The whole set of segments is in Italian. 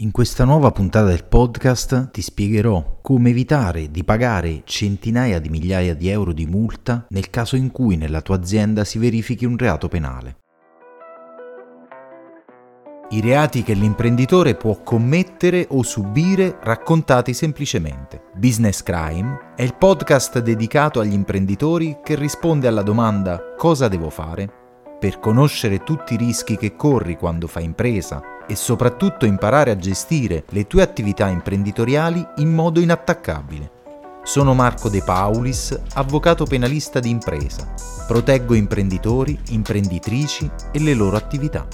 In questa nuova puntata del podcast ti spiegherò come evitare di pagare centinaia di migliaia di euro di multa nel caso in cui nella tua azienda si verifichi un reato penale. I reati che l'imprenditore può commettere o subire raccontati semplicemente. Business Crime è il podcast dedicato agli imprenditori che risponde alla domanda cosa devo fare? Per conoscere tutti i rischi che corri quando fai impresa e soprattutto imparare a gestire le tue attività imprenditoriali in modo inattaccabile. Sono Marco De Paulis, avvocato penalista di impresa. Proteggo imprenditori, imprenditrici e le loro attività.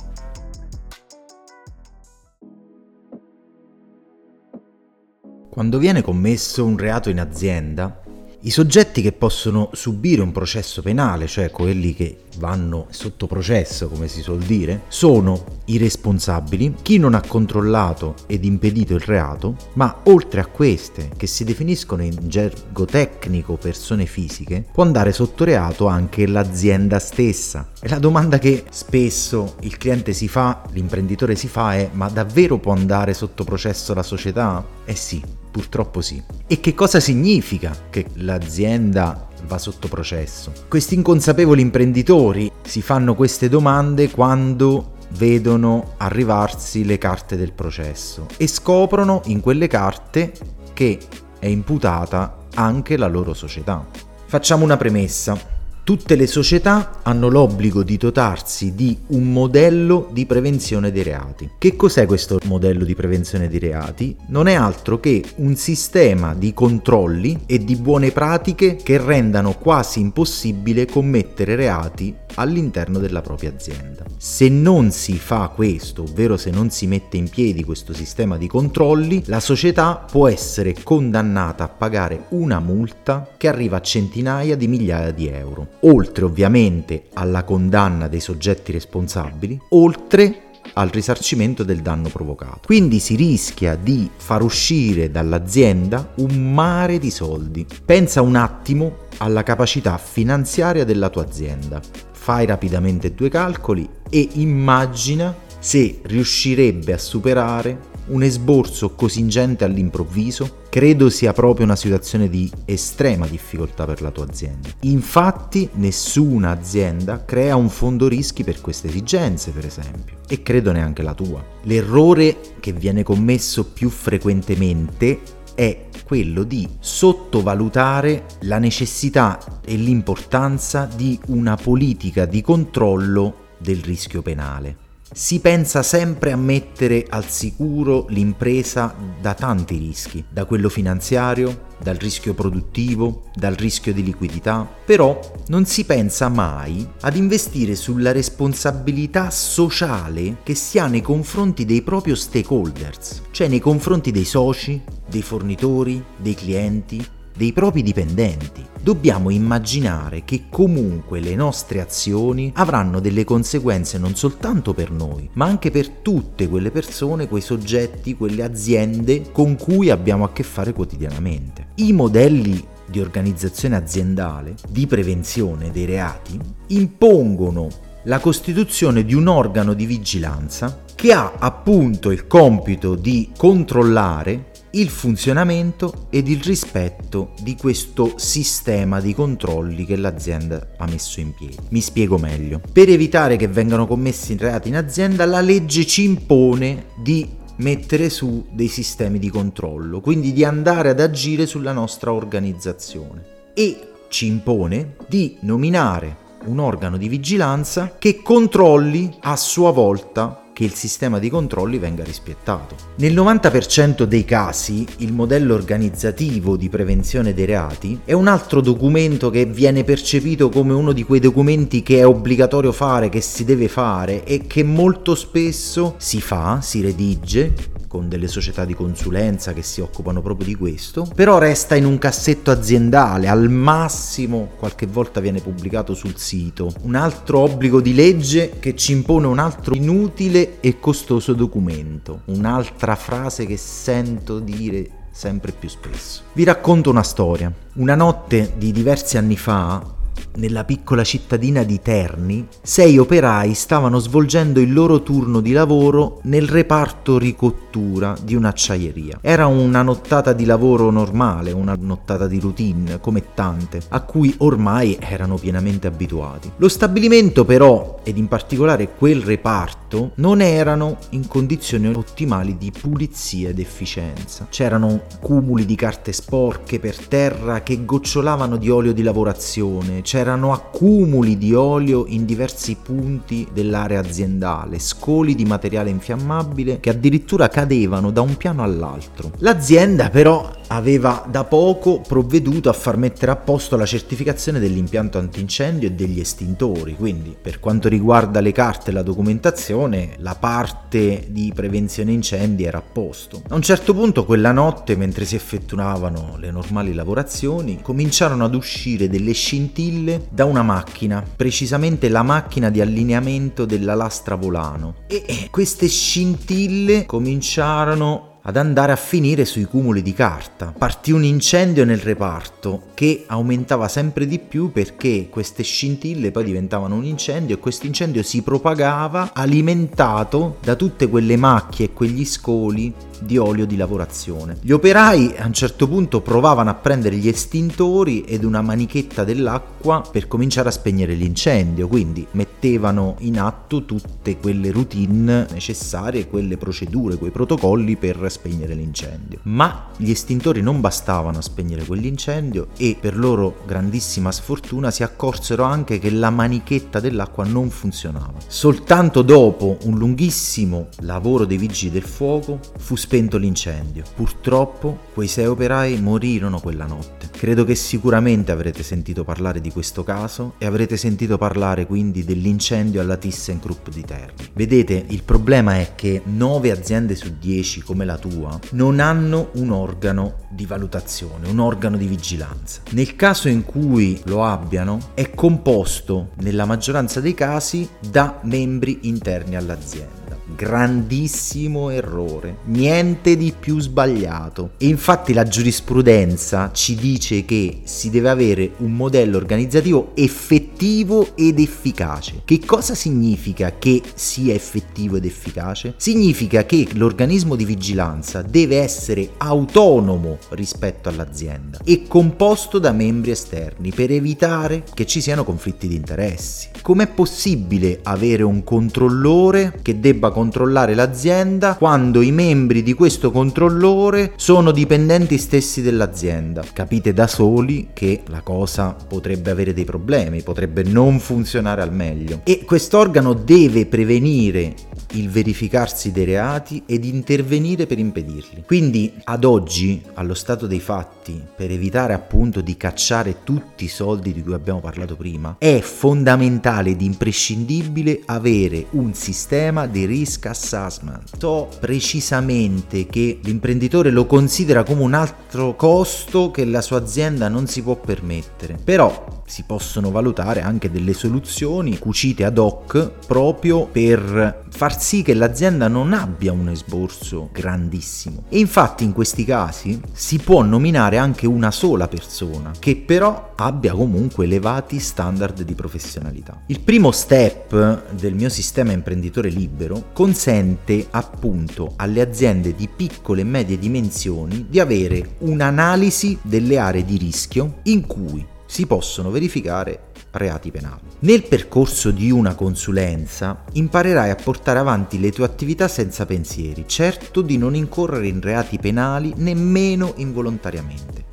Quando viene commesso un reato in azienda, i soggetti che possono subire un processo penale, cioè quelli che vanno sotto processo, come si suol dire, sono i responsabili, chi non ha controllato ed impedito il reato, ma oltre a queste, che si definiscono in gergo tecnico persone fisiche, può andare sotto reato anche l'azienda stessa. E la domanda che spesso il cliente si fa, l'imprenditore si fa è ma davvero può andare sotto processo la società? Eh sì, Purtroppo sì. E che cosa significa che l'azienda va sotto processo? Questi inconsapevoli imprenditori si fanno queste domande quando vedono arrivarsi le carte del processo e scoprono in quelle carte che è imputata anche la loro società. Facciamo una premessa. Tutte le società hanno l'obbligo di dotarsi di un modello di prevenzione dei reati. Che cos'è questo modello di prevenzione dei reati? Non è altro che un sistema di controlli e di buone pratiche che rendano quasi impossibile commettere reati all'interno della propria azienda. Se non si fa questo, ovvero se non si mette in piedi questo sistema di controlli, la società può essere condannata a pagare una multa che arriva a centinaia di migliaia di euro, oltre ovviamente alla condanna dei soggetti responsabili, oltre al risarcimento del danno provocato. Quindi si rischia di far uscire dall'azienda un mare di soldi. Pensa un attimo alla capacità finanziaria della tua azienda fai rapidamente due calcoli e immagina se riuscirebbe a superare un esborso così ingente all'improvviso, credo sia proprio una situazione di estrema difficoltà per la tua azienda. Infatti nessuna azienda crea un fondo rischi per queste esigenze, per esempio, e credo neanche la tua. L'errore che viene commesso più frequentemente è quello di sottovalutare la necessità e l'importanza di una politica di controllo del rischio penale. Si pensa sempre a mettere al sicuro l'impresa da tanti rischi, da quello finanziario, dal rischio produttivo, dal rischio di liquidità, però non si pensa mai ad investire sulla responsabilità sociale che si ha nei confronti dei propri stakeholders, cioè nei confronti dei soci, dei fornitori, dei clienti, dei propri dipendenti. Dobbiamo immaginare che comunque le nostre azioni avranno delle conseguenze non soltanto per noi, ma anche per tutte quelle persone, quei soggetti, quelle aziende con cui abbiamo a che fare quotidianamente. I modelli di organizzazione aziendale, di prevenzione dei reati, impongono la costituzione di un organo di vigilanza che ha appunto il compito di controllare il funzionamento ed il rispetto di questo sistema di controlli che l'azienda ha messo in piedi. Mi spiego meglio. Per evitare che vengano commessi reati in azienda, la legge ci impone di mettere su dei sistemi di controllo, quindi di andare ad agire sulla nostra organizzazione e ci impone di nominare un organo di vigilanza che controlli a sua volta che il sistema di controlli venga rispettato. Nel 90% dei casi il modello organizzativo di prevenzione dei reati è un altro documento che viene percepito come uno di quei documenti che è obbligatorio fare, che si deve fare e che molto spesso si fa, si redige con delle società di consulenza che si occupano proprio di questo, però resta in un cassetto aziendale, al massimo qualche volta viene pubblicato sul sito. Un altro obbligo di legge che ci impone un altro inutile e costoso documento, un'altra frase che sento dire sempre più spesso. Vi racconto una storia. Una notte di diversi anni fa nella piccola cittadina di Terni, sei operai stavano svolgendo il loro turno di lavoro nel reparto ricottura di un'acciaieria. Era una nottata di lavoro normale, una nottata di routine, come tante, a cui ormai erano pienamente abituati. Lo stabilimento però, ed in particolare quel reparto, non erano in condizioni ottimali di pulizia ed efficienza. C'erano cumuli di carte sporche per terra che gocciolavano di olio di lavorazione, c'erano accumuli di olio in diversi punti dell'area aziendale, scoli di materiale infiammabile che addirittura cadevano da un piano all'altro. L'azienda però aveva da poco provveduto a far mettere a posto la certificazione dell'impianto antincendio e degli estintori, quindi per quanto riguarda le carte e la documentazione, la parte di prevenzione incendi era a posto. A un certo punto quella notte, mentre si effettuavano le normali lavorazioni, cominciarono ad uscire delle scintille da una macchina, precisamente la macchina di allineamento della lastra volano. E queste scintille cominciarono ad andare a finire sui cumuli di carta. Partì un incendio nel reparto che aumentava sempre di più perché queste scintille poi diventavano un incendio e questo incendio si propagava alimentato da tutte quelle macchie e quegli scoli di olio di lavorazione. Gli operai a un certo punto provavano a prendere gli estintori ed una manichetta dell'acqua per cominciare a spegnere l'incendio, quindi mettevano in atto tutte quelle routine necessarie, quelle procedure, quei protocolli per spegnere l'incendio. Ma gli estintori non bastavano a spegnere quell'incendio e per loro grandissima sfortuna si accorsero anche che la manichetta dell'acqua non funzionava. Soltanto dopo un lunghissimo lavoro dei vigili del fuoco fu spento l'incendio. Purtroppo quei sei operai morirono quella notte. Credo che sicuramente avrete sentito parlare di questo caso e avrete sentito parlare quindi dell'incendio alla ThyssenKrupp di Terni. Vedete, il problema è che 9 aziende su 10 come la tua non hanno un organo di valutazione, un organo di vigilanza. Nel caso in cui lo abbiano, è composto nella maggioranza dei casi da membri interni all'azienda grandissimo errore, niente di più sbagliato. E infatti la giurisprudenza ci dice che si deve avere un modello organizzativo effettivo ed efficace. Che cosa significa che sia effettivo ed efficace? Significa che l'organismo di vigilanza deve essere autonomo rispetto all'azienda e composto da membri esterni per evitare che ci siano conflitti di interessi. Com'è possibile avere un controllore che debba controllare l'azienda quando i membri di questo controllore sono dipendenti stessi dell'azienda. Capite da soli che la cosa potrebbe avere dei problemi, potrebbe non funzionare al meglio. E quest'organo deve prevenire il verificarsi dei reati ed intervenire per impedirli. Quindi ad oggi, allo stato dei fatti, per evitare appunto di cacciare tutti i soldi di cui abbiamo parlato prima, è fondamentale ed imprescindibile avere un sistema di risk assessment. So precisamente che l'imprenditore lo considera come un altro costo che la sua azienda non si può permettere, però si possono valutare anche delle soluzioni cucite ad hoc proprio per far sì che l'azienda non abbia un esborso grandissimo. E infatti in questi casi si può nominare anche una sola persona che però abbia comunque elevati standard di professionalità. Il primo step del mio sistema imprenditore libero consente appunto alle aziende di piccole e medie dimensioni di avere un'analisi delle aree di rischio in cui si possono verificare reati penali. Nel percorso di una consulenza imparerai a portare avanti le tue attività senza pensieri, certo di non incorrere in reati penali nemmeno involontariamente.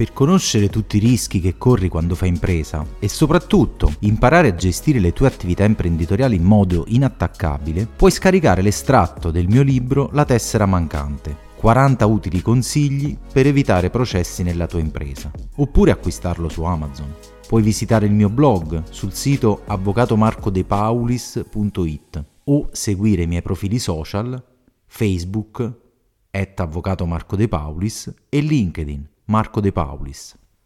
per conoscere tutti i rischi che corri quando fai impresa e soprattutto imparare a gestire le tue attività imprenditoriali in modo inattaccabile, puoi scaricare l'estratto del mio libro La tessera mancante 40 utili consigli per evitare processi nella tua impresa, oppure acquistarlo su Amazon. Puoi visitare il mio blog sul sito avvocatomarcodepaulis.it o seguire i miei profili social Facebook, at Avvocato Marco De Paulis e LinkedIn Marco De Paulis.